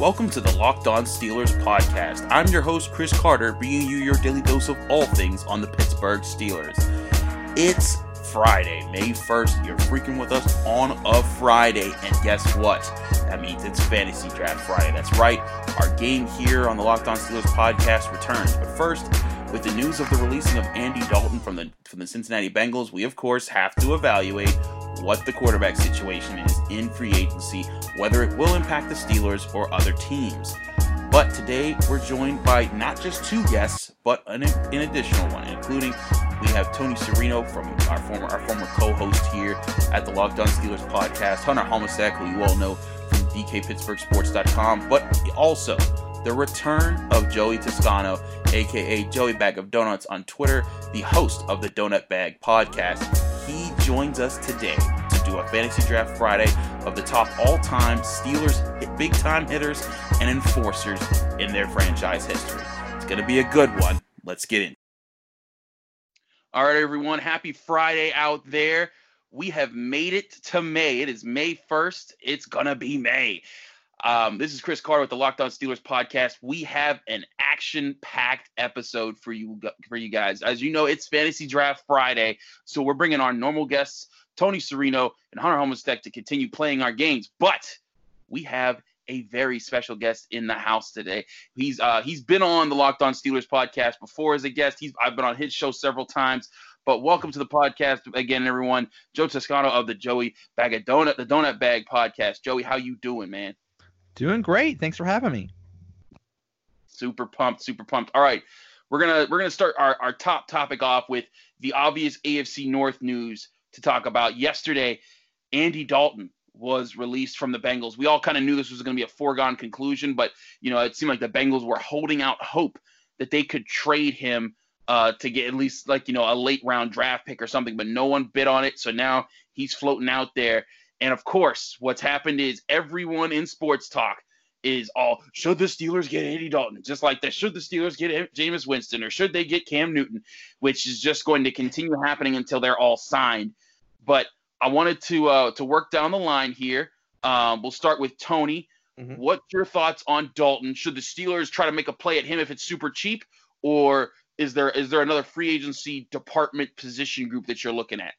Welcome to the Locked On Steelers podcast. I'm your host, Chris Carter, bringing you your daily dose of all things on the Pittsburgh Steelers. It's Friday, May 1st. You're freaking with us on a Friday. And guess what? That means it's Fantasy Draft Friday. That's right. Our game here on the Locked On Steelers podcast returns. But first, with the news of the releasing of Andy Dalton from the from the Cincinnati Bengals, we of course have to evaluate what the quarterback situation is in free agency, whether it will impact the Steelers or other teams. But today we're joined by not just two guests, but an, an additional one, including we have Tony Serino from our former our former co-host here at the Locked On Steelers podcast, Hunter Homistek, who you all know from DKPittsburghSports.com, but also the return of Joey Toscano, aka Joey Bag of Donuts on Twitter, the host of the Donut Bag podcast. He joins us today to do a fantasy draft Friday of the top all time Steelers big time hitters and enforcers in their franchise history. It's going to be a good one. Let's get in. All right, everyone. Happy Friday out there. We have made it to May. It is May 1st. It's going to be May. Um, this is Chris Carter with the Locked On Steelers podcast. We have an action-packed episode for you for you guys. As you know, it's Fantasy Draft Friday, so we're bringing our normal guests, Tony Serino and Hunter Homistek, to continue playing our games. But we have a very special guest in the house today. He's uh, he's been on the Locked On Steelers podcast before as a guest. He's I've been on his show several times. But welcome to the podcast again, everyone. Joe Toscano of the Joey Bag of Donut, the Donut Bag podcast. Joey, how you doing, man? Doing great. Thanks for having me. Super pumped, super pumped. All right. We're gonna we're gonna start our, our top topic off with the obvious AFC North news to talk about. Yesterday, Andy Dalton was released from the Bengals. We all kind of knew this was going to be a foregone conclusion, but you know, it seemed like the Bengals were holding out hope that they could trade him uh, to get at least like you know a late round draft pick or something, but no one bid on it. So now he's floating out there. And of course, what's happened is everyone in sports talk is all should the Steelers get Andy Dalton? Just like that, should the Steelers get Jameis Winston or should they get Cam Newton? Which is just going to continue happening until they're all signed. But I wanted to uh, to work down the line here. Um, we'll start with Tony. Mm-hmm. What's your thoughts on Dalton? Should the Steelers try to make a play at him if it's super cheap, or is there is there another free agency department position group that you're looking at?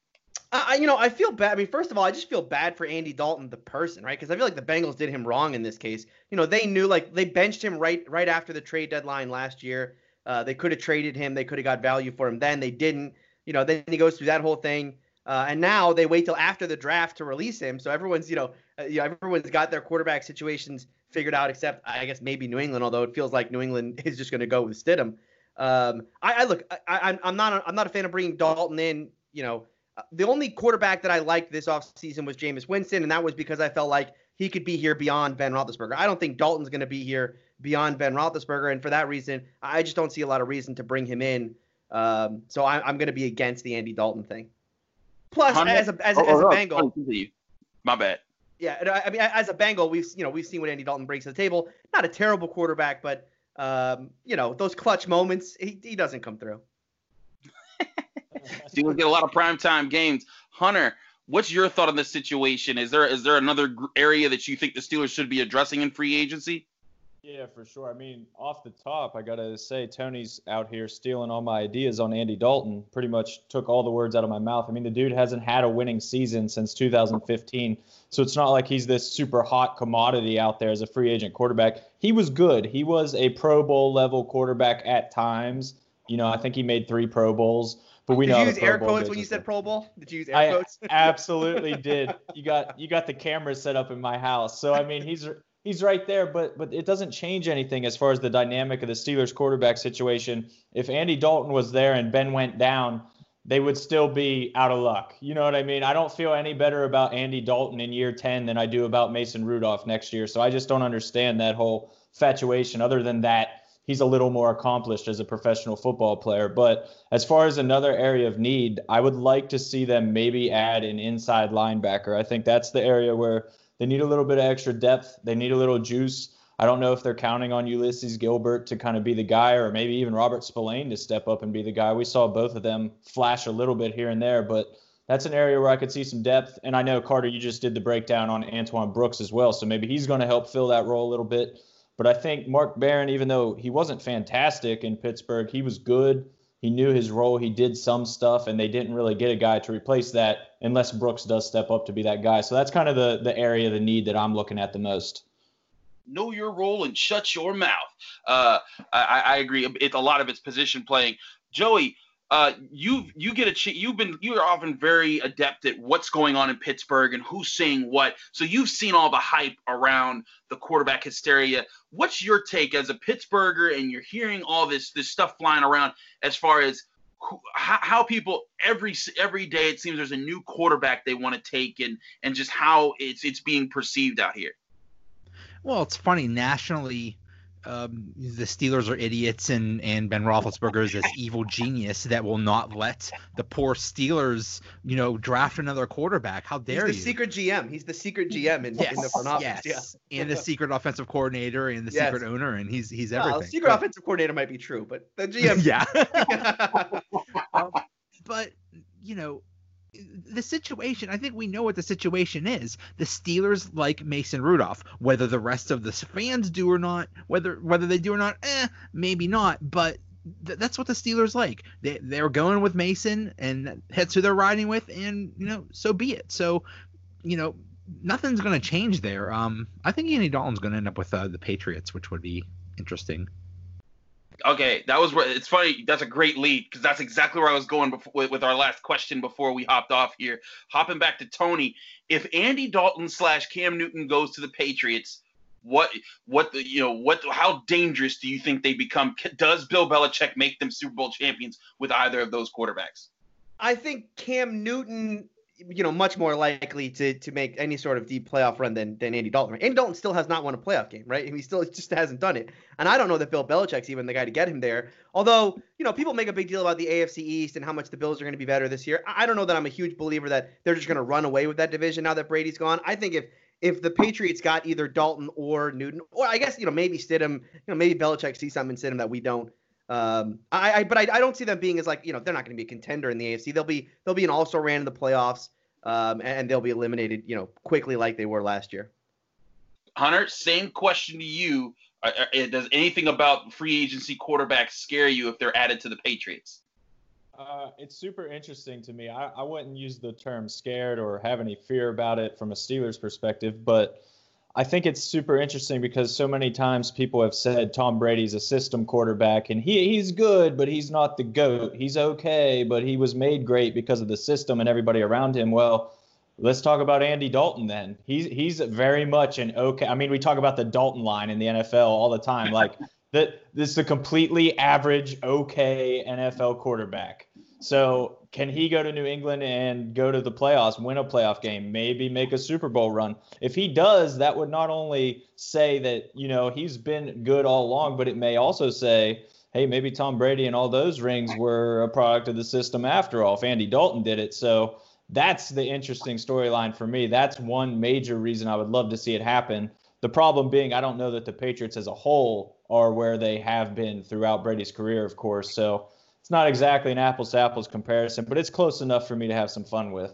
I, you know, I feel bad. I mean, first of all, I just feel bad for Andy Dalton, the person, right? Because I feel like the Bengals did him wrong in this case. You know, they knew like they benched him right right after the trade deadline last year. Uh, they could have traded him. They could have got value for him. Then they didn't. You know, then he goes through that whole thing, uh, and now they wait till after the draft to release him. So everyone's, you know, uh, you know, everyone's got their quarterback situations figured out, except I guess maybe New England. Although it feels like New England is just going to go with Stidham. Um, I, I look, I, I'm not, a, I'm not a fan of bringing Dalton in. You know the only quarterback that I liked this offseason was Jameis Winston, and that was because I felt like he could be here beyond Ben Roethlisberger. I don't think Dalton's going to be here beyond Ben Roethlisberger, and for that reason, I just don't see a lot of reason to bring him in. Um, so I, am going to be against the Andy Dalton thing. Plus, as a as, oh, as a oh, Bengal, my bad. Yeah, I mean, as a Bengal, we've you know we've seen what Andy Dalton brings to the table. Not a terrible quarterback, but um, you know those clutch moments, he, he doesn't come through. Steelers get a lot of primetime games. Hunter, what's your thought on this situation? Is there is there another area that you think the Steelers should be addressing in free agency? Yeah, for sure. I mean, off the top, I gotta say Tony's out here stealing all my ideas on Andy Dalton. Pretty much took all the words out of my mouth. I mean, the dude hasn't had a winning season since 2015, so it's not like he's this super hot commodity out there as a free agent quarterback. He was good. He was a Pro Bowl level quarterback at times. You know, I think he made three Pro Bowls. But we did know you use air quotes when you said Pro Bowl? Did you use air I quotes? absolutely did. You got you got the camera set up in my house, so I mean he's he's right there. But but it doesn't change anything as far as the dynamic of the Steelers quarterback situation. If Andy Dalton was there and Ben went down, they would still be out of luck. You know what I mean? I don't feel any better about Andy Dalton in year 10 than I do about Mason Rudolph next year. So I just don't understand that whole fatuation. Other than that he's a little more accomplished as a professional football player. But as far as another area of need, I would like to see them maybe add an inside linebacker. I think that's the area where they need a little bit of extra depth. They need a little juice. I don't know if they're counting on Ulysses Gilbert to kind of be the guy, or maybe even Robert Spillane to step up and be the guy. We saw both of them flash a little bit here and there, but that's an area where I could see some depth. And I know Carter, you just did the breakdown on Antoine Brooks as well, so maybe he's going to help fill that role a little bit. But I think Mark Barron, even though he wasn't fantastic in Pittsburgh, he was good. He knew his role. He did some stuff, and they didn't really get a guy to replace that unless Brooks does step up to be that guy. So that's kind of the the area, the need that I'm looking at the most know your role and shut your mouth. Uh, I, I, agree. It's a lot of it's position playing. Joey, uh, you you get a ch- you've been you're often very adept at what's going on in Pittsburgh and who's saying what. So you've seen all the hype around the quarterback hysteria. What's your take as a Pittsburgher and you're hearing all this this stuff flying around as far as who, how, how people every every day it seems there's a new quarterback they want to take and and just how it's it's being perceived out here. Well, it's funny nationally um, the Steelers are idiots and and Ben Roethlisberger is this evil genius that will not let the poor Steelers, you know, draft another quarterback. How dare He's the you? secret GM. He's the secret GM in, yes, in the front office. Yes. Yeah. And the secret offensive coordinator and the yes. secret owner, and he's he's everything. No, secret but, offensive coordinator might be true, but the GM. Yeah. um, but you know, the situation, I think we know what the situation is. The Steelers like Mason Rudolph, whether the rest of the fans do or not, whether whether they do or not, eh, maybe not. But th- that's what the Steelers like. They they're going with Mason, and that's who they're riding with, and you know, so be it. So, you know, nothing's going to change there. Um, I think Andy Dalton's going to end up with uh, the Patriots, which would be interesting okay, that was where it's funny. That's a great lead because that's exactly where I was going before, with, with, our last question before we hopped off here. Hopping back to Tony, if Andy Dalton slash Cam Newton goes to the Patriots, what what the, you know what how dangerous do you think they become? Does Bill Belichick make them Super Bowl champions with either of those quarterbacks? I think Cam Newton you know, much more likely to to make any sort of deep playoff run than than Andy Dalton. Andy Dalton still has not won a playoff game, right? He still just hasn't done it. And I don't know that Bill Belichick's even the guy to get him there. Although, you know, people make a big deal about the AFC East and how much the Bills are going to be better this year. I don't know that I'm a huge believer that they're just going to run away with that division now that Brady's gone. I think if if the Patriots got either Dalton or Newton, or I guess you know maybe Stidham, you know maybe Belichick sees something in Stidham that we don't. Um, I, I but I, I don't see them being as like you know they're not going to be a contender in the AFC. They'll be they'll be an also ran in the playoffs um, and they'll be eliminated, you know, quickly like they were last year. Hunter, same question to you. Uh, uh, does anything about free agency quarterbacks scare you if they're added to the Patriots? Uh, it's super interesting to me. I, I wouldn't use the term scared or have any fear about it from a Steelers perspective, but I think it's super interesting because so many times people have said Tom Brady's a system quarterback and he he's good, but he's not the GOAT. He's okay, but he was made great because of the system and everybody around him. Well, let's talk about Andy Dalton then. He's he's very much an okay. I mean, we talk about the Dalton line in the NFL all the time. Like that this is a completely average, okay NFL quarterback. So can he go to New England and go to the playoffs, win a playoff game, maybe make a Super Bowl run? If he does, that would not only say that, you know, he's been good all along, but it may also say, hey, maybe Tom Brady and all those rings were a product of the system after all, if Andy Dalton did it. So that's the interesting storyline for me. That's one major reason I would love to see it happen. The problem being, I don't know that the Patriots as a whole are where they have been throughout Brady's career, of course. So it's not exactly an apples to apples comparison, but it's close enough for me to have some fun with.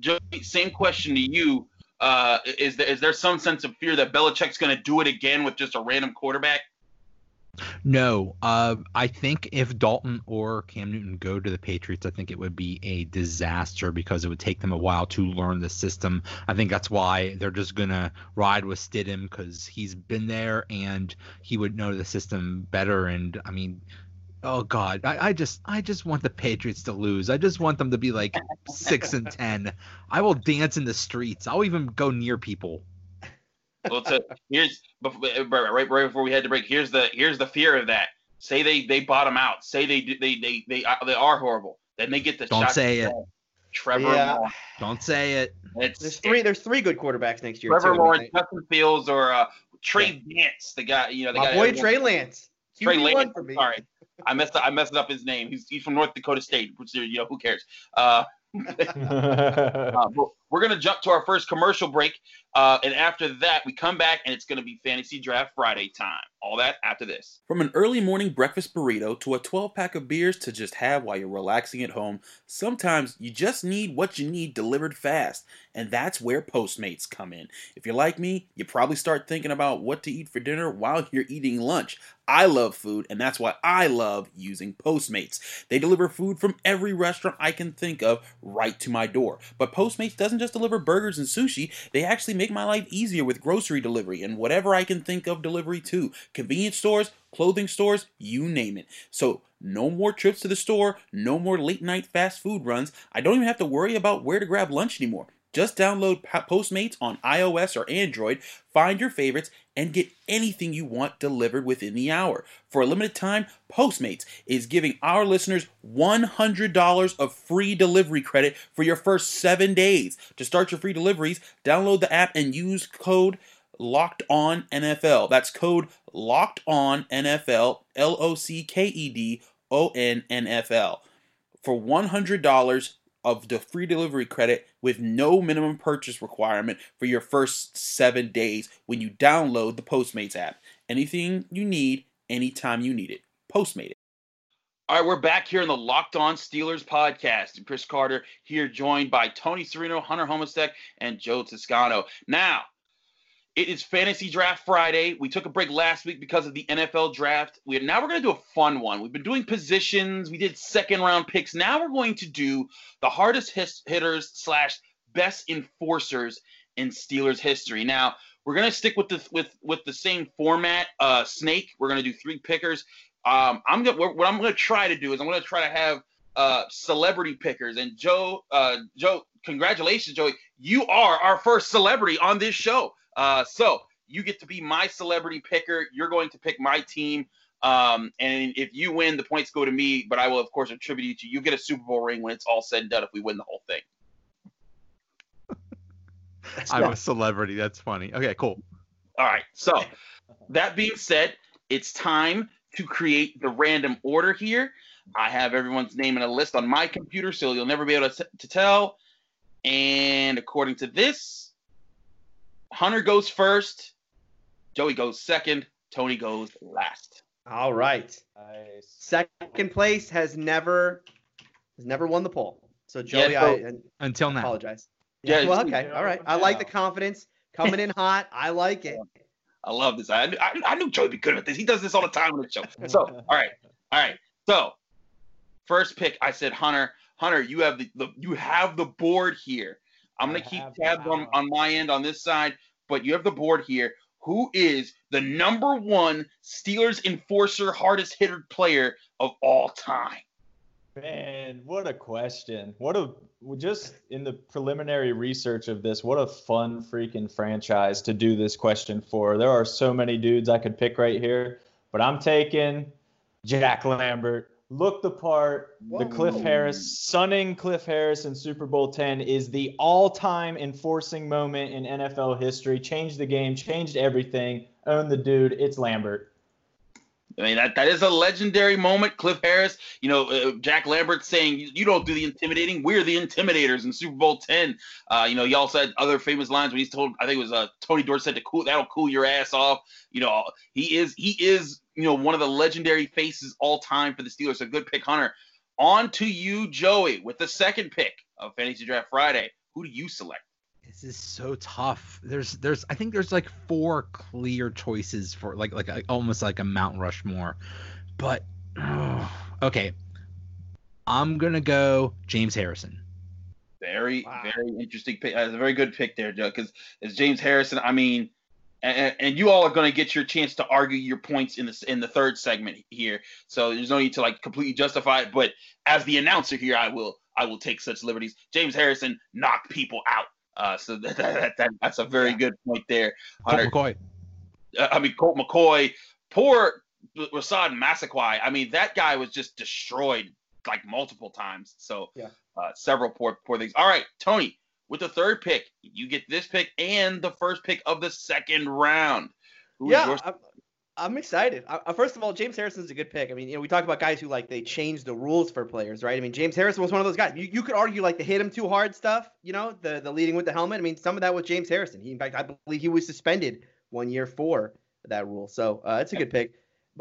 Joey, same question to you. Uh, is there is there some sense of fear that Belichick's going to do it again with just a random quarterback? No, uh, I think if Dalton or Cam Newton go to the Patriots, I think it would be a disaster because it would take them a while to learn the system. I think that's why they're just gonna ride with Stidham because he's been there and he would know the system better. And I mean, Oh God, I, I, just I just want the Patriots to lose. I just want them to be like six and ten. I will dance in the streets. I'll even go near people. Well, so here's right, right right before we had to break. Here's the here's the fear of that. Say they they bottom out. Say they they they they uh, they are horrible. Then they get the don't say it. Trevor. Yeah. Don't say it. It's, there's three. There's three good quarterbacks next year. Trevor too, Lawrence, Justin Fields, or uh, Trey yeah. Lance, the guy. You know, the My guy. boy Trey Lance. Trey Lance. Sorry. I messed up. I messed up his name. He's, he's from North Dakota State, which you know who cares. Uh, uh, but, we're gonna jump to our first commercial break, uh, and after that, we come back and it's gonna be Fantasy Draft Friday time. All that after this. From an early morning breakfast burrito to a 12 pack of beers to just have while you're relaxing at home, sometimes you just need what you need delivered fast, and that's where Postmates come in. If you're like me, you probably start thinking about what to eat for dinner while you're eating lunch. I love food, and that's why I love using Postmates. They deliver food from every restaurant I can think of right to my door. But Postmates doesn't just deliver burgers and sushi, they actually make my life easier with grocery delivery and whatever I can think of delivery too. Convenience stores, clothing stores, you name it. So, no more trips to the store, no more late night fast food runs. I don't even have to worry about where to grab lunch anymore. Just download Postmates on iOS or Android, find your favorites, and get anything you want delivered within the hour. For a limited time, Postmates is giving our listeners $100 of free delivery credit for your first seven days. To start your free deliveries, download the app and use code Locked On NFL. That's code Locked On NFL, L O C K E D O N N F L, for $100 of the free delivery credit with no minimum purchase requirement for your first seven days when you download the Postmates app. Anything you need, anytime you need it. Postmate it. All right, we're back here in the Locked On Steelers podcast. And Chris Carter here, joined by Tony Serino, Hunter Homistek, and Joe Toscano. Now, it is Fantasy Draft Friday. We took a break last week because of the NFL draft. We now we're going to do a fun one. We've been doing positions. We did second round picks. Now we're going to do the hardest hitters slash best enforcers in Steelers history. Now we're going to stick with the with with the same format. Uh, snake. We're going to do three pickers. Um, I'm gonna what I'm going to try to do is I'm going to try to have uh, celebrity pickers. And Joe, uh, Joe, congratulations, Joey. You are our first celebrity on this show. Uh, so you get to be my celebrity picker. You're going to pick my team. Um, and if you win, the points go to me, but I will, of course, attribute you to you. You get a Super Bowl ring when it's all said and done if we win the whole thing. I'm a celebrity. That's funny. Okay, cool. All right. So, that being said, it's time to create the random order here. I have everyone's name in a list on my computer, so you'll never be able to, to tell. And according to this, Hunter goes first, Joey goes second, Tony goes last. All right. Nice. Second place has never has never won the poll. So Joey, yeah, I until now. Apologize. Yeah. Well, okay. All right. I like the confidence coming in hot. I like it. I love this. I, I, I knew Joey would be good at this. He does this all the time on the show. So, all right, all right. So, first pick, I said Hunter. Hunter, you have the, the you have the board here. I'm going to keep tabs on, on my end on this side, but you have the board here. Who is the number one Steelers enforcer hardest hitter player of all time? Man, what a question. What a just in the preliminary research of this, what a fun freaking franchise to do this question for. There are so many dudes I could pick right here, but I'm taking Jack Lambert looked the part. Whoa. The Cliff Harris, sunning Cliff Harris in Super Bowl 10 is the all time enforcing moment in NFL history. Changed the game, changed everything. Own the dude. It's Lambert. I mean that that is a legendary moment. Cliff Harris, you know, uh, Jack Lambert saying, "You don't do the intimidating. We're the intimidators." In Super Bowl ten, uh, you know, y'all said other famous lines when he's told, I think it was uh, Tony Dorsett to cool that'll cool your ass off. You know, he is he is you know one of the legendary faces all time for the Steelers. A good pick, Hunter. On to you, Joey, with the second pick of Fantasy Draft Friday. Who do you select? This is so tough. There's there's I think there's like four clear choices for like like a, almost like a Mount Rushmore. But oh, okay. I'm going to go James Harrison. Very wow. very interesting pick. That's a very good pick there, Joe, cuz it's James Harrison. I mean, and, and, you all are going to get your chance to argue your points in this in the third segment here. So there's no need to like completely justify it. But as the announcer here, I will I will take such liberties. James Harrison knocked people out. Uh, so that, that, that, that's a very yeah. good point there. Hunter. Colt McCoy. Uh, I mean, Colt McCoy. Poor Rasad Massaquoi. I mean, that guy was just destroyed like multiple times. So yeah. uh, several poor poor things. All right, Tony, with the third pick, you get this pick and the first pick of the second round. Who yeah, I'm excited. Uh, first of all, James Harrison's a good pick. I mean, you know, we talk about guys who like they change the rules for players, right? I mean, James Harrison was one of those guys. You, you could argue like the hit him too hard stuff, you know, the the leading with the helmet. I mean, some of that was James Harrison. He, in fact, I believe he was suspended one year for that rule. So uh, it's a good pick.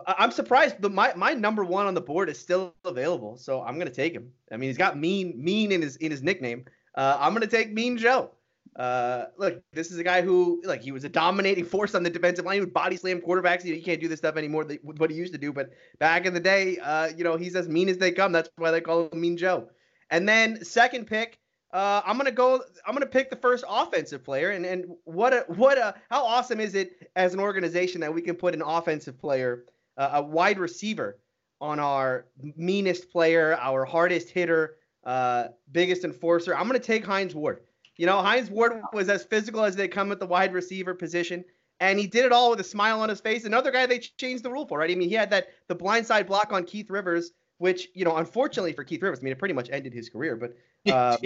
I'm surprised, but my, my number one on the board is still available, so I'm gonna take him. I mean, he's got mean mean in his in his nickname. Uh, I'm gonna take Mean Joe. Uh, look, this is a guy who, like, he was a dominating force on the defensive line. He would body slam quarterbacks. You, know, can't do this stuff anymore. that, what he used to do, but back in the day, uh, you know, he's as mean as they come. That's why they call him Mean Joe. And then second pick, uh, I'm gonna go. I'm gonna pick the first offensive player. And and what a what a how awesome is it as an organization that we can put an offensive player, uh, a wide receiver, on our meanest player, our hardest hitter, uh, biggest enforcer. I'm gonna take Hines Ward. You know, Hines Ward was as physical as they come at the wide receiver position, and he did it all with a smile on his face. Another guy they changed the rule for, right? I mean, he had that the blindside block on Keith Rivers, which you know, unfortunately for Keith Rivers, I mean, it pretty much ended his career. But um,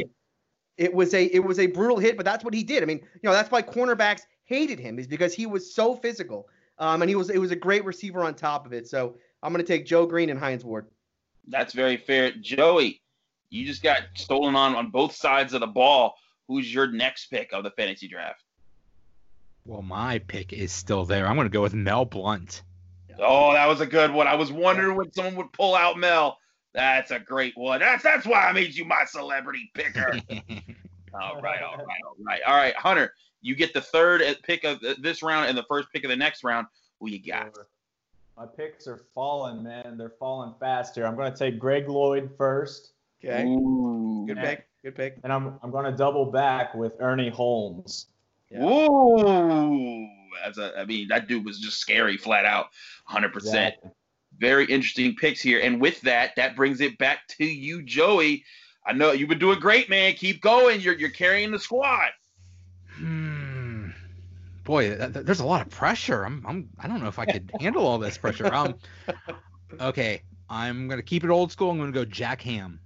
it was a it was a brutal hit, but that's what he did. I mean, you know, that's why cornerbacks hated him is because he was so physical, um, and he was it was a great receiver on top of it. So I'm going to take Joe Greene and Hines Ward. That's very fair, Joey. You just got stolen on on both sides of the ball who's your next pick of the fantasy draft? Well, my pick is still there. I'm going to go with Mel Blount. Oh, that was a good one. I was wondering when someone would pull out Mel. That's a great one. That's that's why I made you my celebrity picker. all right, all right, all right, all right, Hunter. You get the third pick of this round and the first pick of the next round. Who you got? My picks are falling, man. They're falling fast here. I'm going to take Greg Lloyd first. Okay. Ooh. Good pick. Good pick. And I'm I'm going to double back with Ernie Holmes. Yeah. Ooh, as a, I mean, that dude was just scary, flat out, 100. percent Very interesting picks here, and with that, that brings it back to you, Joey. I know you've been doing great, man. Keep going. You're you're carrying the squad. Hmm. Boy, there's a lot of pressure. I'm I'm I don't know if I could handle all this pressure. Um. Okay, I'm gonna keep it old school. I'm gonna go Jack Ham.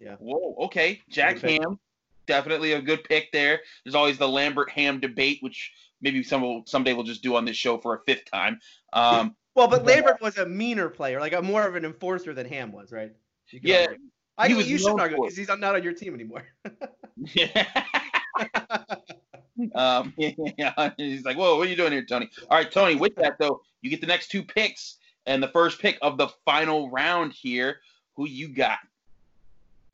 Yeah. Whoa. Okay. Jack Ham, definitely a good pick there. There's always the Lambert Ham debate, which maybe some will, someday we'll just do on this show for a fifth time. Um, well, but Lambert was a meaner player, like a more of an enforcer than Ham was, right? Yeah. I, you should argue because he's not on your team anymore. yeah. um, yeah, he's like, "Whoa, what are you doing here, Tony?" All right, Tony. With that though, you get the next two picks and the first pick of the final round here. Who you got?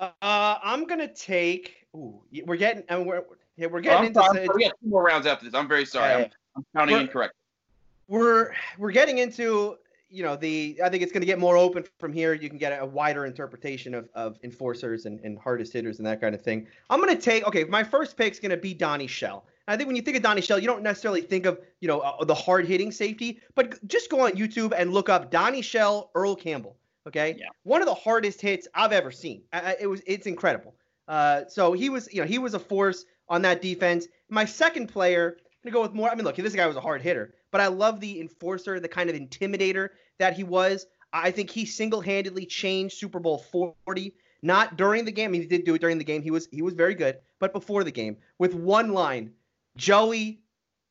Uh, I'm gonna take. Ooh, we're getting, and we're yeah, we're getting into. we got two more rounds after this. I'm very sorry. I'm, I'm, counting incorrect. We're we're getting into you know the I think it's going to get more open from here. You can get a wider interpretation of, of enforcers and, and hardest hitters and that kind of thing. I'm going to take okay. My first pick is going to be Donnie Shell. I think when you think of Donnie Shell, you don't necessarily think of you know uh, the hard hitting safety, but just go on YouTube and look up Donnie Shell, Earl Campbell. Okay, yeah. one of the hardest hits I've ever seen. I, it was it's incredible. Uh, so he was you know he was a force on that defense. My second player, I'm gonna go with more. I mean, look, this guy was a hard hitter, but I love the enforcer, the kind of intimidator that he was. I think he single-handedly changed Super Bowl 40. Not during the game. He did do it during the game. He was he was very good, but before the game, with one line, Joey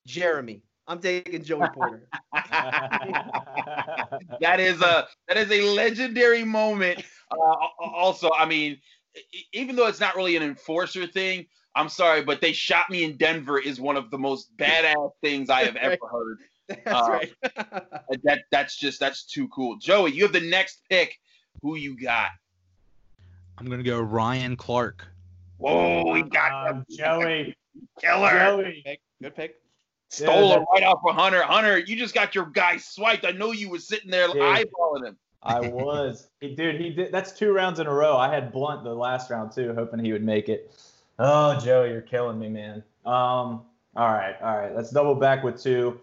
Jeremy. I'm taking Joey Porter. that is a that is a legendary moment. Uh, also, I mean, even though it's not really an enforcer thing, I'm sorry, but they shot me in Denver is one of the most badass things I have ever heard. That's uh, right. that that's just that's too cool. Joey, you have the next pick. Who you got? I'm gonna go Ryan Clark. Whoa, we got um, Joey. Killer. Joey. Good pick. Stole yeah, it right off of Hunter. Hunter, you just got your guy swiped. I know you was sitting there dude, eyeballing him. I was. He, dude, he did. That's two rounds in a row. I had Blount the last round too, hoping he would make it. Oh, Joe, you're killing me, man. Um, all right, all right. Let's double back with two.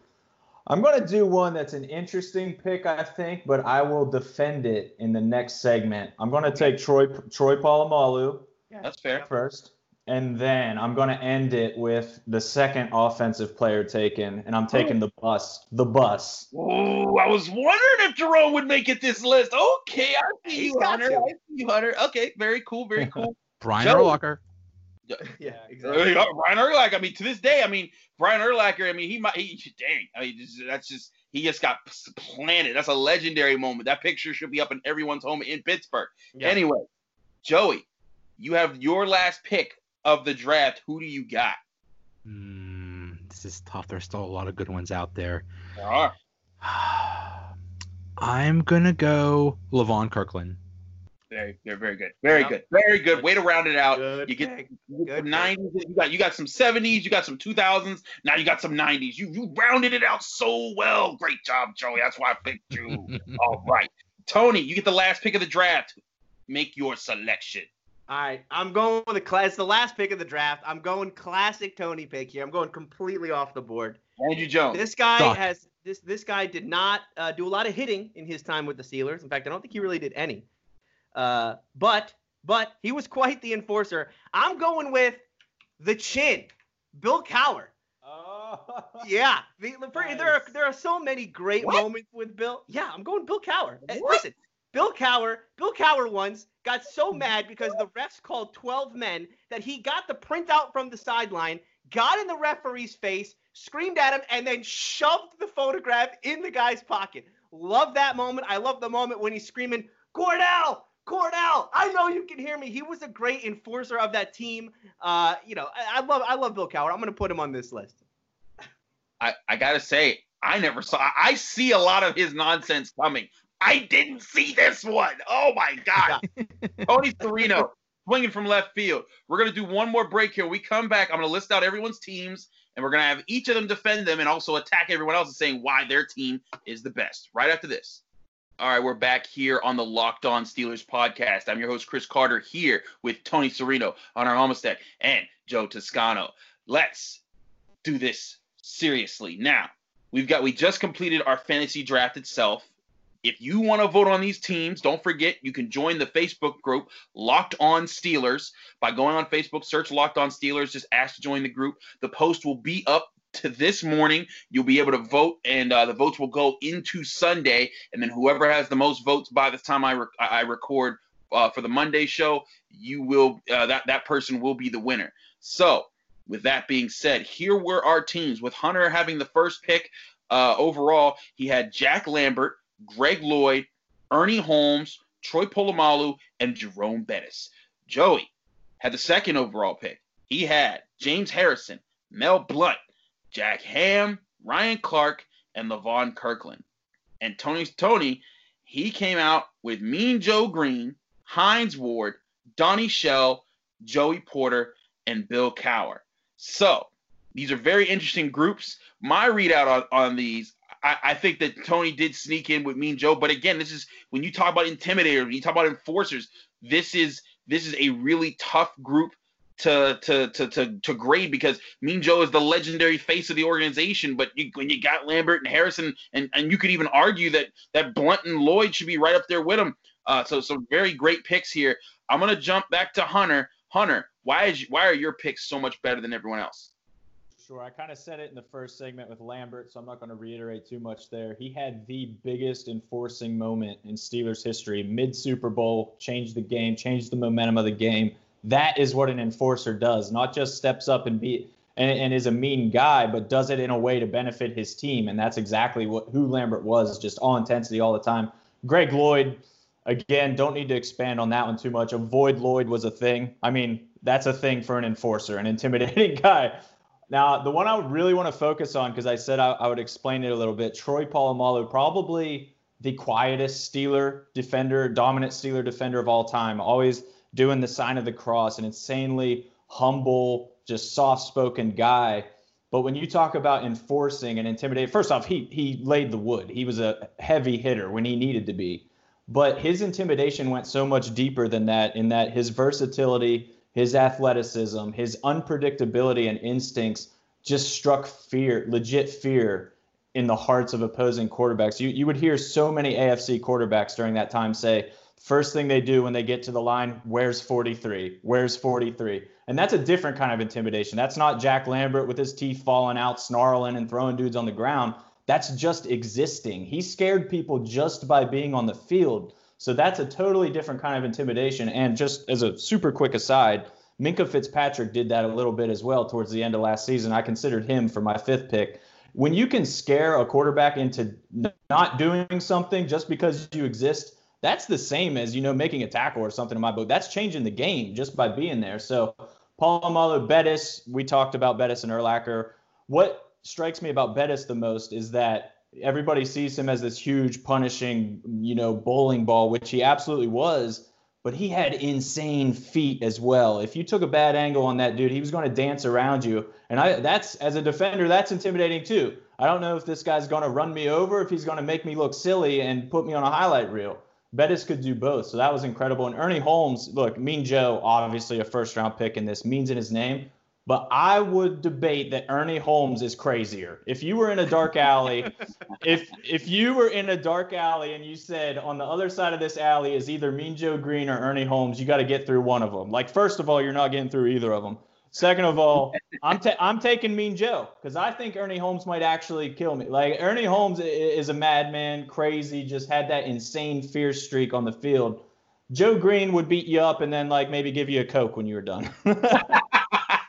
I'm going to do one that's an interesting pick, I think, but I will defend it in the next segment. I'm going to take Troy Troy Polamalu. Yeah, that's fair. First. And then I'm going to end it with the second offensive player taken, and I'm taking the bus. The bus. Oh, I was wondering if Jerome would make it this list. Okay, I see you, Hunter. I see you, Hunter. Okay, very cool, very cool. Brian Urlacher. Yeah, exactly. Uh, Brian Urlacher. I mean, to this day, I mean, Brian Urlacher. I mean, he might. He, dang. I mean, that's just He just got planted. That's a legendary moment. That picture should be up in everyone's home in Pittsburgh. Yeah. Anyway, Joey, you have your last pick of the draft. Who do you got? Mm, this is tough. There's still a lot of good ones out there. There are. I'm gonna go Levon Kirkland. Very, very, very good. Very good. Very good. Way to round it out. Good you get, you get 90s. You got you got some 70s. You got some 2000s. Now you got some 90s. You you rounded it out so well. Great job, Joey. That's why I picked you. All right, Tony. You get the last pick of the draft. Make your selection. All right, I'm going with the class. The last pick of the draft. I'm going classic Tony pick here. I'm going completely off the board. Andrew Jones. This guy has this this guy did not uh, do a lot of hitting in his time with the Steelers. In fact, I don't think he really did any. Uh, but but he was quite the enforcer. I'm going with the chin, Bill Cowher. Oh. Yeah, the, nice. there are there are so many great what? moments with Bill. Yeah, I'm going Bill Cowher. What? Listen, Bill Cowher, Bill Cowher once got so mad because the refs called 12 men that he got the printout from the sideline, got in the referee's face, screamed at him, and then shoved the photograph in the guy's pocket. Love that moment. I love the moment when he's screaming, Kordell, Kordell, I know you can hear me. He was a great enforcer of that team. Uh, you know, I, I love I love Bill Cowher. I'm gonna put him on this list. I, I gotta say, I never saw. I see a lot of his nonsense coming. I didn't see this one. Oh my god, Tony Serino swinging from left field. We're gonna do one more break here. we come back, I'm gonna list out everyone's teams, and we're gonna have each of them defend them and also attack everyone else and saying why their team is the best. Right after this. All right, we're back here on the Locked On Steelers podcast. I'm your host, Chris Carter, here with Tony Serino Hunter Homistek and Joe Toscano. Let's do this seriously. Now, we've got we just completed our fantasy draft itself. If you want to vote on these teams, don't forget you can join the Facebook group Locked On Steelers by going on Facebook, search Locked On Steelers, just ask to join the group. The post will be up to this morning. You'll be able to vote, and uh, the votes will go into Sunday. And then whoever has the most votes by the time I, I record uh, for the Monday show, you will uh, that that person will be the winner. So, with that being said, here were our teams. With Hunter having the first pick uh, overall, he had Jack Lambert, Greg Lloyd, Ernie Holmes, Troy Polamalu, and Jerome Bettis. Joey had the second overall pick. He had James Harrison, Mel Blount, Jack Ham, Ryan Clark, and Levon Kirkland. And Tony's Tony, he came out with Mean Joe Greene, Hines Ward, Donnie Shell, Joey Porter, and Bill Cowher. So these are very interesting groups. My readout on, on these, I, I, think that Tony did sneak in with Mean Joe, but again, this is when you talk about intimidators, when you talk about enforcers, this is this is a really tough group to to to to, to grade because Mean Joe is the legendary face of the organization. But you, when you got Lambert and Harrison, and and you could even argue that that Blount and Lloyd should be right up there with him. Uh, so some very great picks here. I'm gonna jump back to Hunter. Hunter, why is why are your picks so much better than everyone else? Sure, I kind of said it in the first segment with Lambert, so I'm not going to reiterate too much there. He had the biggest enforcing moment in Steelers history, mid Super Bowl, changed the game, changed the momentum of the game that is what an enforcer does, not just steps up and be and, and, is a mean guy, but does it in a way to benefit his team. And that's exactly what who Lambert was, just all intensity all the time. Greg Lloyd, again, don't need to expand on that one too much. Avoid Lloyd was a thing. I mean, that's a thing for an enforcer, an intimidating guy. Now, the one I would really want to focus on, because I said I, I, would explain it a little bit, Troy Polamalu, probably the quietest Steeler defender, dominant Steeler defender of all time. Always doing the sign of the cross, an insanely humble, just soft-spoken guy. But when you talk about enforcing and intimidating, first off, he he laid the wood. He was a heavy hitter when he needed to be. But his intimidation went so much deeper than that in that his versatility, his athleticism, his unpredictability and instincts just struck fear, legit fear in the hearts of opposing quarterbacks. You you would hear so many AFC quarterbacks during that time say, First thing they do when they get to the line, where's 43? Where's 43? And that's a different kind of intimidation. That's not Jack Lambert with his teeth falling out, snarling and throwing dudes on the ground. That's just existing. He scared people just by being on the field. So that's a totally different kind of intimidation. And just as a super quick aside, Minkah Fitzpatrick did that a little bit as well towards the end of last season. I considered him for my fifth pick. when you can scare a quarterback into not doing something just because you exist, that's the same as, you know, making a tackle or something in my book. That's changing the game just by being there. So Polamalu, Bettis, we talked about Bettis and Urlacher. What strikes me about Bettis the most is that everybody sees him as this huge punishing, you know, bowling ball, which he absolutely was but he had insane feet as well. If you took a bad angle on that dude, he was going to dance around you. And I that's as a defender, that's intimidating too. I don't know if this guy's going to run me over, if he's going to make me look silly and put me on a highlight reel. Bettis could do both, so that was incredible. And Ernie Holmes, look, Mean Joe, obviously a first round pick in this, means in his name. But I would debate that Ernie Holmes is crazier. If you were in a dark alley, if if you were in a dark alley and you said on the other side of this alley is either Mean Joe Greene or Ernie Holmes, you got to get through one of them. Like first of all, you're not getting through either of them. Second of all, I'm ta- I'm taking Mean Joe because I think Ernie Holmes might actually kill me. Like Ernie Holmes is a madman, crazy, just had that insane fierce streak on the field. Joe Greene would beat you up and then like maybe give you a coke when you were done.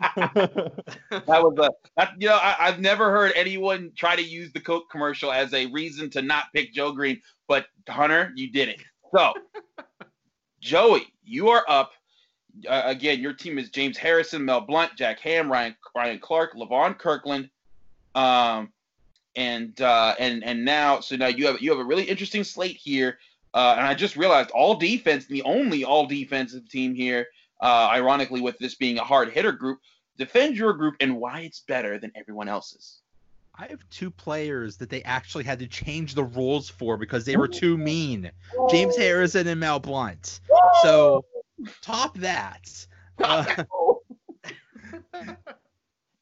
that was a that, you know I, have never heard anyone try to use the Coke commercial as a reason to not pick Joe Greene, but Hunter, you did it. So, Joey, you are up. Uh, again, your team is James Harrison, Mel Blount, Jack Ham, Ryan Ryan Clark, Levon Kirkland, um, and uh, and and now so now you have you have a really interesting slate here. Uh, and I just realized all defense, the only all defensive team here, uh, ironically, with this being a hard hitter group, defend your group and why it's better than everyone else's. I have two players that they actually had to change the rules for because they were too mean. James Harrison and Mel Blount. So top that. Uh,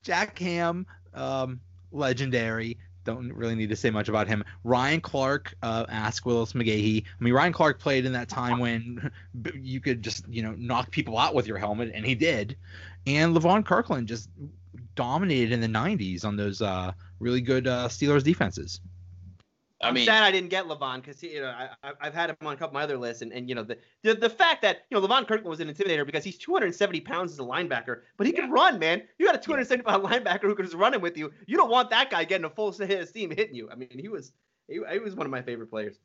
Jack Ham, um, legendary. Don't really need to say much about him. Ryan Clark, uh, ask Willis McGahee. I mean, Ryan Clark played in that time when you could just, you know, knock people out with your helmet, and he did and Levon Kirkland just dominated in the 90s on those uh, really good uh, Steelers defenses. I mean, I'm sad I didn't get Levon because you know I, I've had him on a couple of my other lists, and, and you know the, the the fact that you know Levon Kirkland was an intimidator because he's 270 pounds as a linebacker, but he yeah. can run, man. You got a 270 pound linebacker who can just run with you. You don't want that guy getting a full hit of steam hitting you. I mean, he was he, he was one of my favorite players.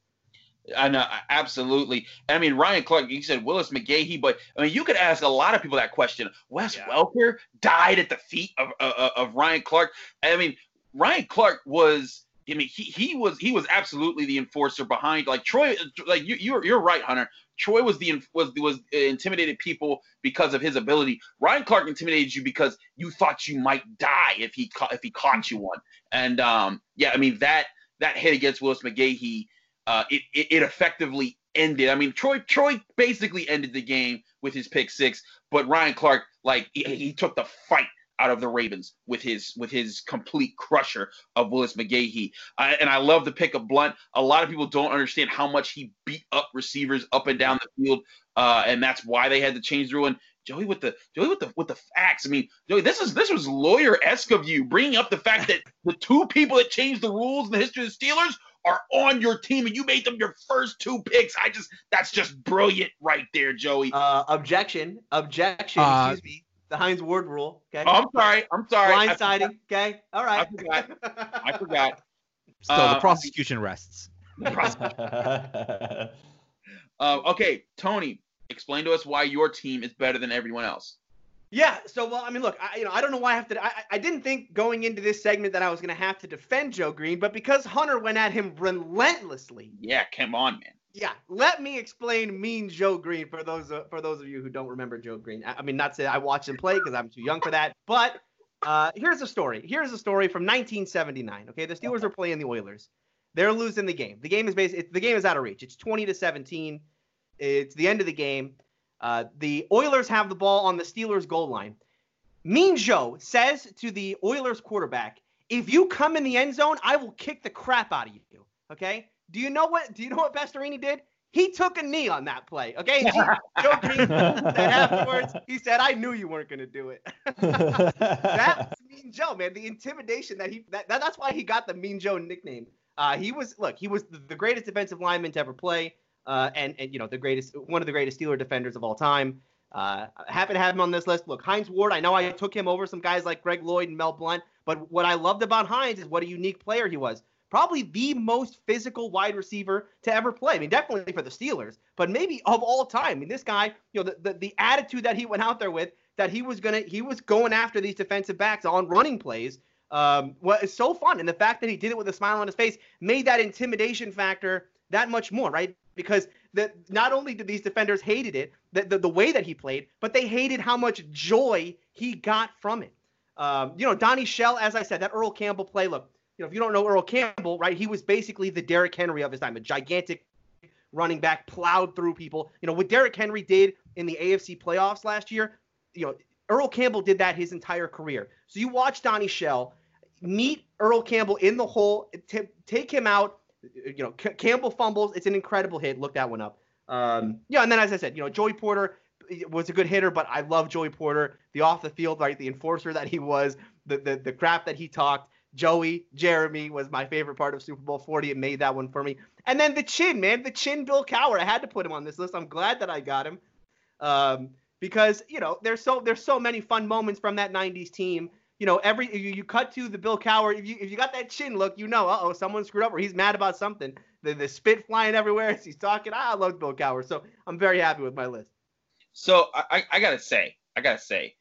I know, absolutely. I mean, Ryan Clark, you said Willis McGahee, but I mean, you could ask a lot of people that question. Wes yeah. Welker died at the feet of, of, of Ryan Clark. I mean, Ryan Clark was. I mean, he, he was he was absolutely the enforcer behind. Like Troy, like you you're you're right, Hunter. Troy was the was was uh, intimidated people because of his ability. Ryan Clark intimidated you because you thought you might die if he caught if he caught you one. And um, yeah, I mean that that hit against Willis McGahee uh, it, it, it effectively ended. I mean, Troy Troy basically ended the game with his pick six, but Ryan Clark like he, he took the fight out of the Ravens with his with his complete crusher of Willis McGahee. I, and I love the pick of Blount. A lot of people don't understand how much he beat up receivers up and down the field, uh, and that's why they had to change the rule. And Joey with the Joey with the with the facts. I mean, Joey, this is this was lawyer esque of you bringing up the fact that the two people that changed the rules in the history of the Steelers are on your team and you made them your first two picks. I just that's just brilliant right there, Joey. Uh, objection, objection. Uh, excuse me. The Hines Ward rule. Okay. Oh, I'm sorry. I'm sorry. Blindsiding. Okay. All right. I forgot. I forgot. Still, uh, the prosecution rests. The prosecution. uh, okay, Tony, explain to us why your team is better than everyone else. Yeah. So, well, I mean, look, I, you know, I don't know why I have to. I, I didn't think going into this segment that I was going to have to defend Joe Greene, but because Hunter went at him relentlessly. Yeah, come on, man. Yeah, let me explain Mean Joe Greene for those uh, for those of you who don't remember Joe Greene. I, I mean, not to say I watched him play because I'm too young for that, but uh, here's a story. Here's a story from 1979. Okay, the Steelers are playing the Oilers. They're losing the game. The game is basically the game is out of reach. It's 20 to 17. It's the end of the game. Uh, the Oilers have the ball on the Steelers goal line. Mean Joe says to the Oilers quarterback, "If you come in the end zone, I will kick the crap out of you." Okay? Do you know what? Do you know what Pastorini did? He took a knee on that play. Okay, Joe Greene said afterwards. He said, "I knew you weren't going to do it." that was Mean Joe, man. The intimidation that he that, that, that's why he got the Mean Joe nickname. Uh, he was look, he was the greatest defensive lineman to ever play uh, and and you know the greatest one of the greatest Steeler defenders of all time. Uh, happy to have him on this list. Look, Hines Ward, I know I took him over some guys like Greg Lloyd and Mel Blount, but what I loved about Hines is what a unique player he was. Probably the most physical wide receiver to ever play. I mean, definitely for the Steelers, but maybe of all time. I mean, this guy, you know, the, the, the attitude that he went out there with, that he was gonna, he was going after these defensive backs on running plays. Um, so fun, and the fact that he did it with a smile on his face made that intimidation factor that much more, right? Because that not only did these defenders hated it, the, the, the way that he played, but they hated how much joy he got from it. Um, you know, Donnie Shell, as I said, that Earl Campbell play. Look, you know, if you don't know Earl Campbell, right, he was basically the Derrick Henry of his time, a gigantic running back, plowed through people. You know, what Derrick Henry did in the AFC playoffs last year, you know, Earl Campbell did that his entire career. So you watch Donnie Shell meet Earl Campbell in the hole, t- take him out. You know, C- Campbell fumbles. It's an incredible hit. Look that one up. Um, yeah, and then as I said, you know, Joey Porter was a good hitter, but I love Joey Porter, the off the field, right, the enforcer that he was, the the, the crap that he talked. Joey, Jeremy was my favorite part of Super Bowl 40. It made that one for me. And then the chin, man, the chin Bill Cowher. I had to put him on this list. I'm glad that I got him. Um, because, you know, there's so there's so many fun moments from that 90s team. You know, every you, you cut to the Bill Cowher, if you if you got that chin look, you know, uh-oh, someone screwed up or he's mad about something. The the spit flying everywhere as he's talking. I love Bill Cowher. So I'm very happy with my list. So I, I gotta say, I gotta say,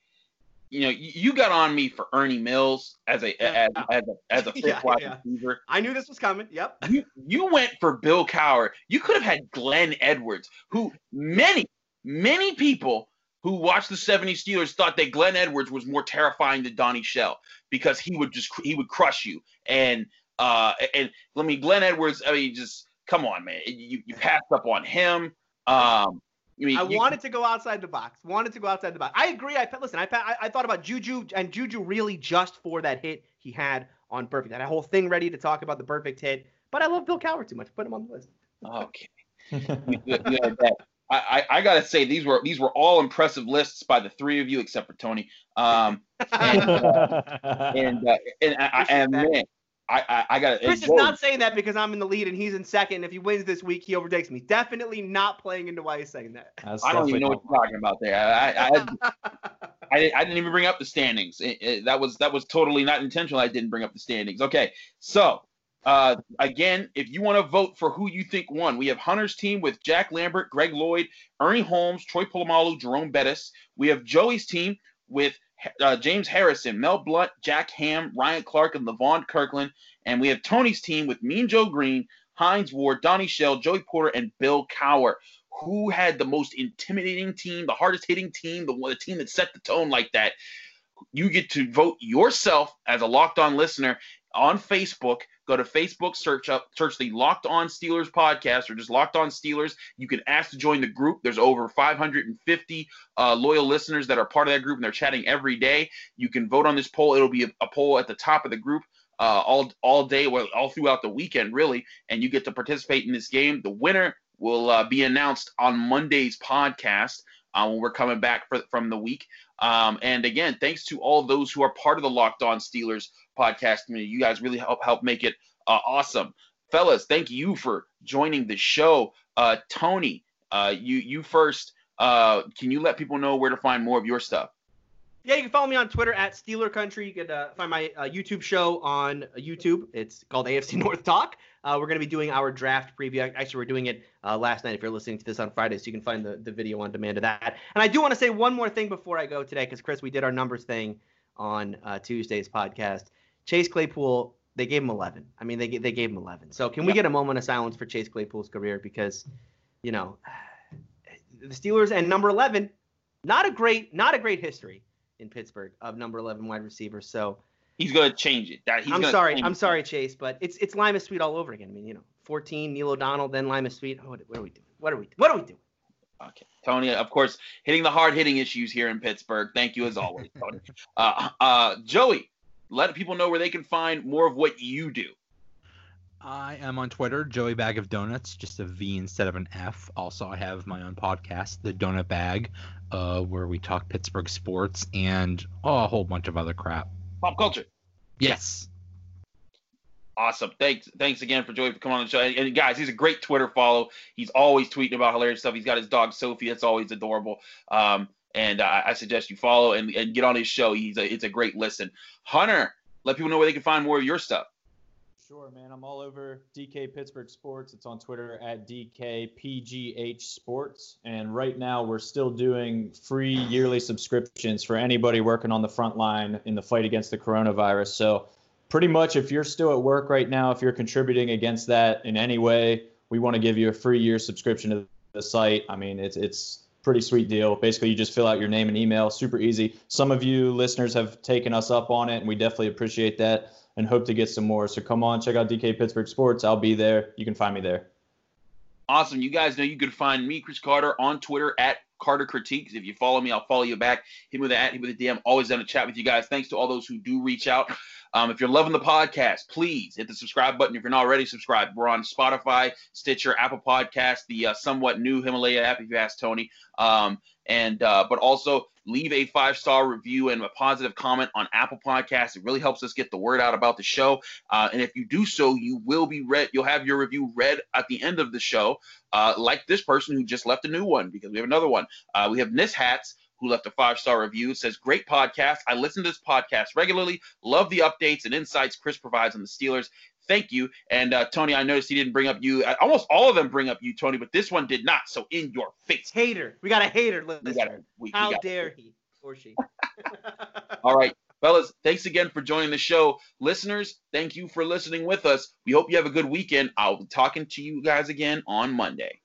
you know, you, you got on me for Ernie Mills as a as, as a as a fifth Yeah, wide yeah. receiver. I knew this was coming. Yep. You you went for Bill Cowher. You could have had Glenn Edwards, who many many people who watched the 70 Steelers thought that Glenn Edwards was more terrifying than Donnie Shell because he would just he would crush you. And uh and I mean Glenn Edwards, I mean just come on man, you you passed up on him. Um I mean, I you- wanted to go outside the box. Wanted to go outside the box. I agree. I listen. I I, I thought about Juju and Juju really just for that hit he had on Burfict. I had a whole thing ready to talk about the Burfict hit, but I love Bill Cowher too much. Put him on the list. Okay. You- you- you know, that- I, I, I gotta say these were these were all impressive lists by the three of you except for Tony. Um, and uh, and uh, and, I, I- and man, I, I, I gotta. Chris is Joey, not saying that because I'm in the lead and he's in second. If he wins this week, he overtakes me. Definitely not playing into why he's saying that. That's I don't even know what you're talking about there. I, I, I, I, didn't, I didn't even bring up the standings. It- it- that was that was totally not intentional. I didn't bring up the standings. Okay, so uh, again, if you want to vote for who you think won, we have Hunter's team with Jack Lambert, Greg Lloyd, Ernie Holmes, Troy Polamalu, Jerome Bettis. We have Joey's team with uh, James Harrison, Mel Blount, Jack Ham, Ryan Clark, and Levon Kirkland. And we have Tony's team with Mean Joe Greene, Hines Ward, Donnie Shell, Joey Porter, and Bill Cowher. Who had the most intimidating team, the hardest hitting team, the the team that set the tone like that? You get to vote yourself as a locked on listener on Facebook. Go to Facebook, search up, search the Locked On Steelers podcast, or just Locked On Steelers. You can ask to join the group. There's over 550 uh, loyal listeners that are part of that group, and they're chatting every day. You can vote on this poll. It'll be a, a poll at the top of the group uh, all all day, well, all throughout the weekend, really, and you get to participate in this game. The winner will uh, be announced on Monday's podcast uh, when we're coming back for, from the week. Um, and again, thanks to all those who are part of the Locked On Steelers podcast community. You guys really help help make it uh, awesome, fellas. Thank you for joining the show. Uh, Tony, uh, you you first. Uh, can you let people know where to find more of your stuff? Yeah, you can follow me on Twitter at Steeler Country. You can uh, find my uh, YouTube show on uh, YouTube. It's called AFC North Talk. Uh, we're going to be doing our draft preview. Actually, we're doing it uh, last night if you're listening to this on Friday, so you can find the, the video on demand of that. And I do want to say one more thing before I go today, because, Chris, we did our numbers thing on uh, Tuesday's podcast. Chase Claypool, they gave him 11. I mean, they, they gave him 11. So can we get a moment of silence for Chase Claypool's career? Because, you know, the Steelers and number 11, not a great, not a great history in Pittsburgh of number 11 wide receiver. So He's gonna change it. That he's I'm sorry, I'm it. sorry, Chase, but it's it's Limas Sweed all over again. I mean, you know, 14 Neil O'Donnell, then Limas Sweed. Oh, what, what are we doing? What are we? Doing what are we doing? Okay, Tony, of course, hitting the hard hitting issues here in Pittsburgh. Thank you as always, Tony. Uh, uh, Joey, let people know where they can find more of what you do. I am on Twitter, Joey Bag of Donuts, just a V instead of an F. Also, I have my own podcast, The Donut Bag, uh, where we talk Pittsburgh sports and oh, a whole bunch of other crap. Pop culture. Yes. Awesome. Thanks. Thanks again for Joey for coming on the show. And, and guys, he's a great Twitter follow. He's always tweeting about hilarious stuff. He's got his dog Sophie. That's always adorable. Um, and uh, I suggest you follow and, and get on his show. He's a, it's a great listen. Hunter, let people know where they can find more of your stuff. Sure, man. I'm all over DK Pittsburgh Sports. It's on Twitter at DKPGH Sports. And right now, we're still doing free yearly subscriptions for anybody working on the front line in the fight against the coronavirus. So, pretty much, if you're still at work right now, if you're contributing against that in any way, we want to give you a free year subscription to the site. I mean, it's it's pretty sweet deal. Basically, you just fill out your name and email, super easy. Some of you listeners have taken us up on it, and we definitely appreciate that and hope to get some more. So come on, check out DK Pittsburgh Sports. I'll be there. You can find me there. Awesome. You guys know you can find me, Chris Carter, on Twitter at Carter Critiques. If you follow me, I'll follow you back. Hit me with an at, hit me with a DM. Always down to chat with you guys. Thanks to all those who do reach out. Um, if you're loving the podcast, please hit the subscribe button. If you're not already subscribed, we're on Spotify, Stitcher, Apple Podcast, the uh, somewhat new Himalaya app, if you ask Tony. Um, and uh, but also leave a five star review and a positive comment on Apple Podcasts. It really helps us get the word out about the show. Uh, and if you do so, you will be read. You'll have your review read at the end of the show, uh, like this person who just left a new one because we have another one. Uh, we have Nis Hats who left a five star review. Says, Great podcast. I listen to this podcast regularly. Love the updates and insights Chris provides on the Steelers. Thank you. And uh, Tony, I noticed he didn't bring up you. Uh, almost all of them bring up you, Tony, but this one did not. So in your face. Hater. We got a hater. We got a, we, How we dare he or she? all right. Fellas, thanks again for joining the show. Listeners, thank you for listening with us. We hope you have a good weekend. I'll be talking to you guys again on Monday.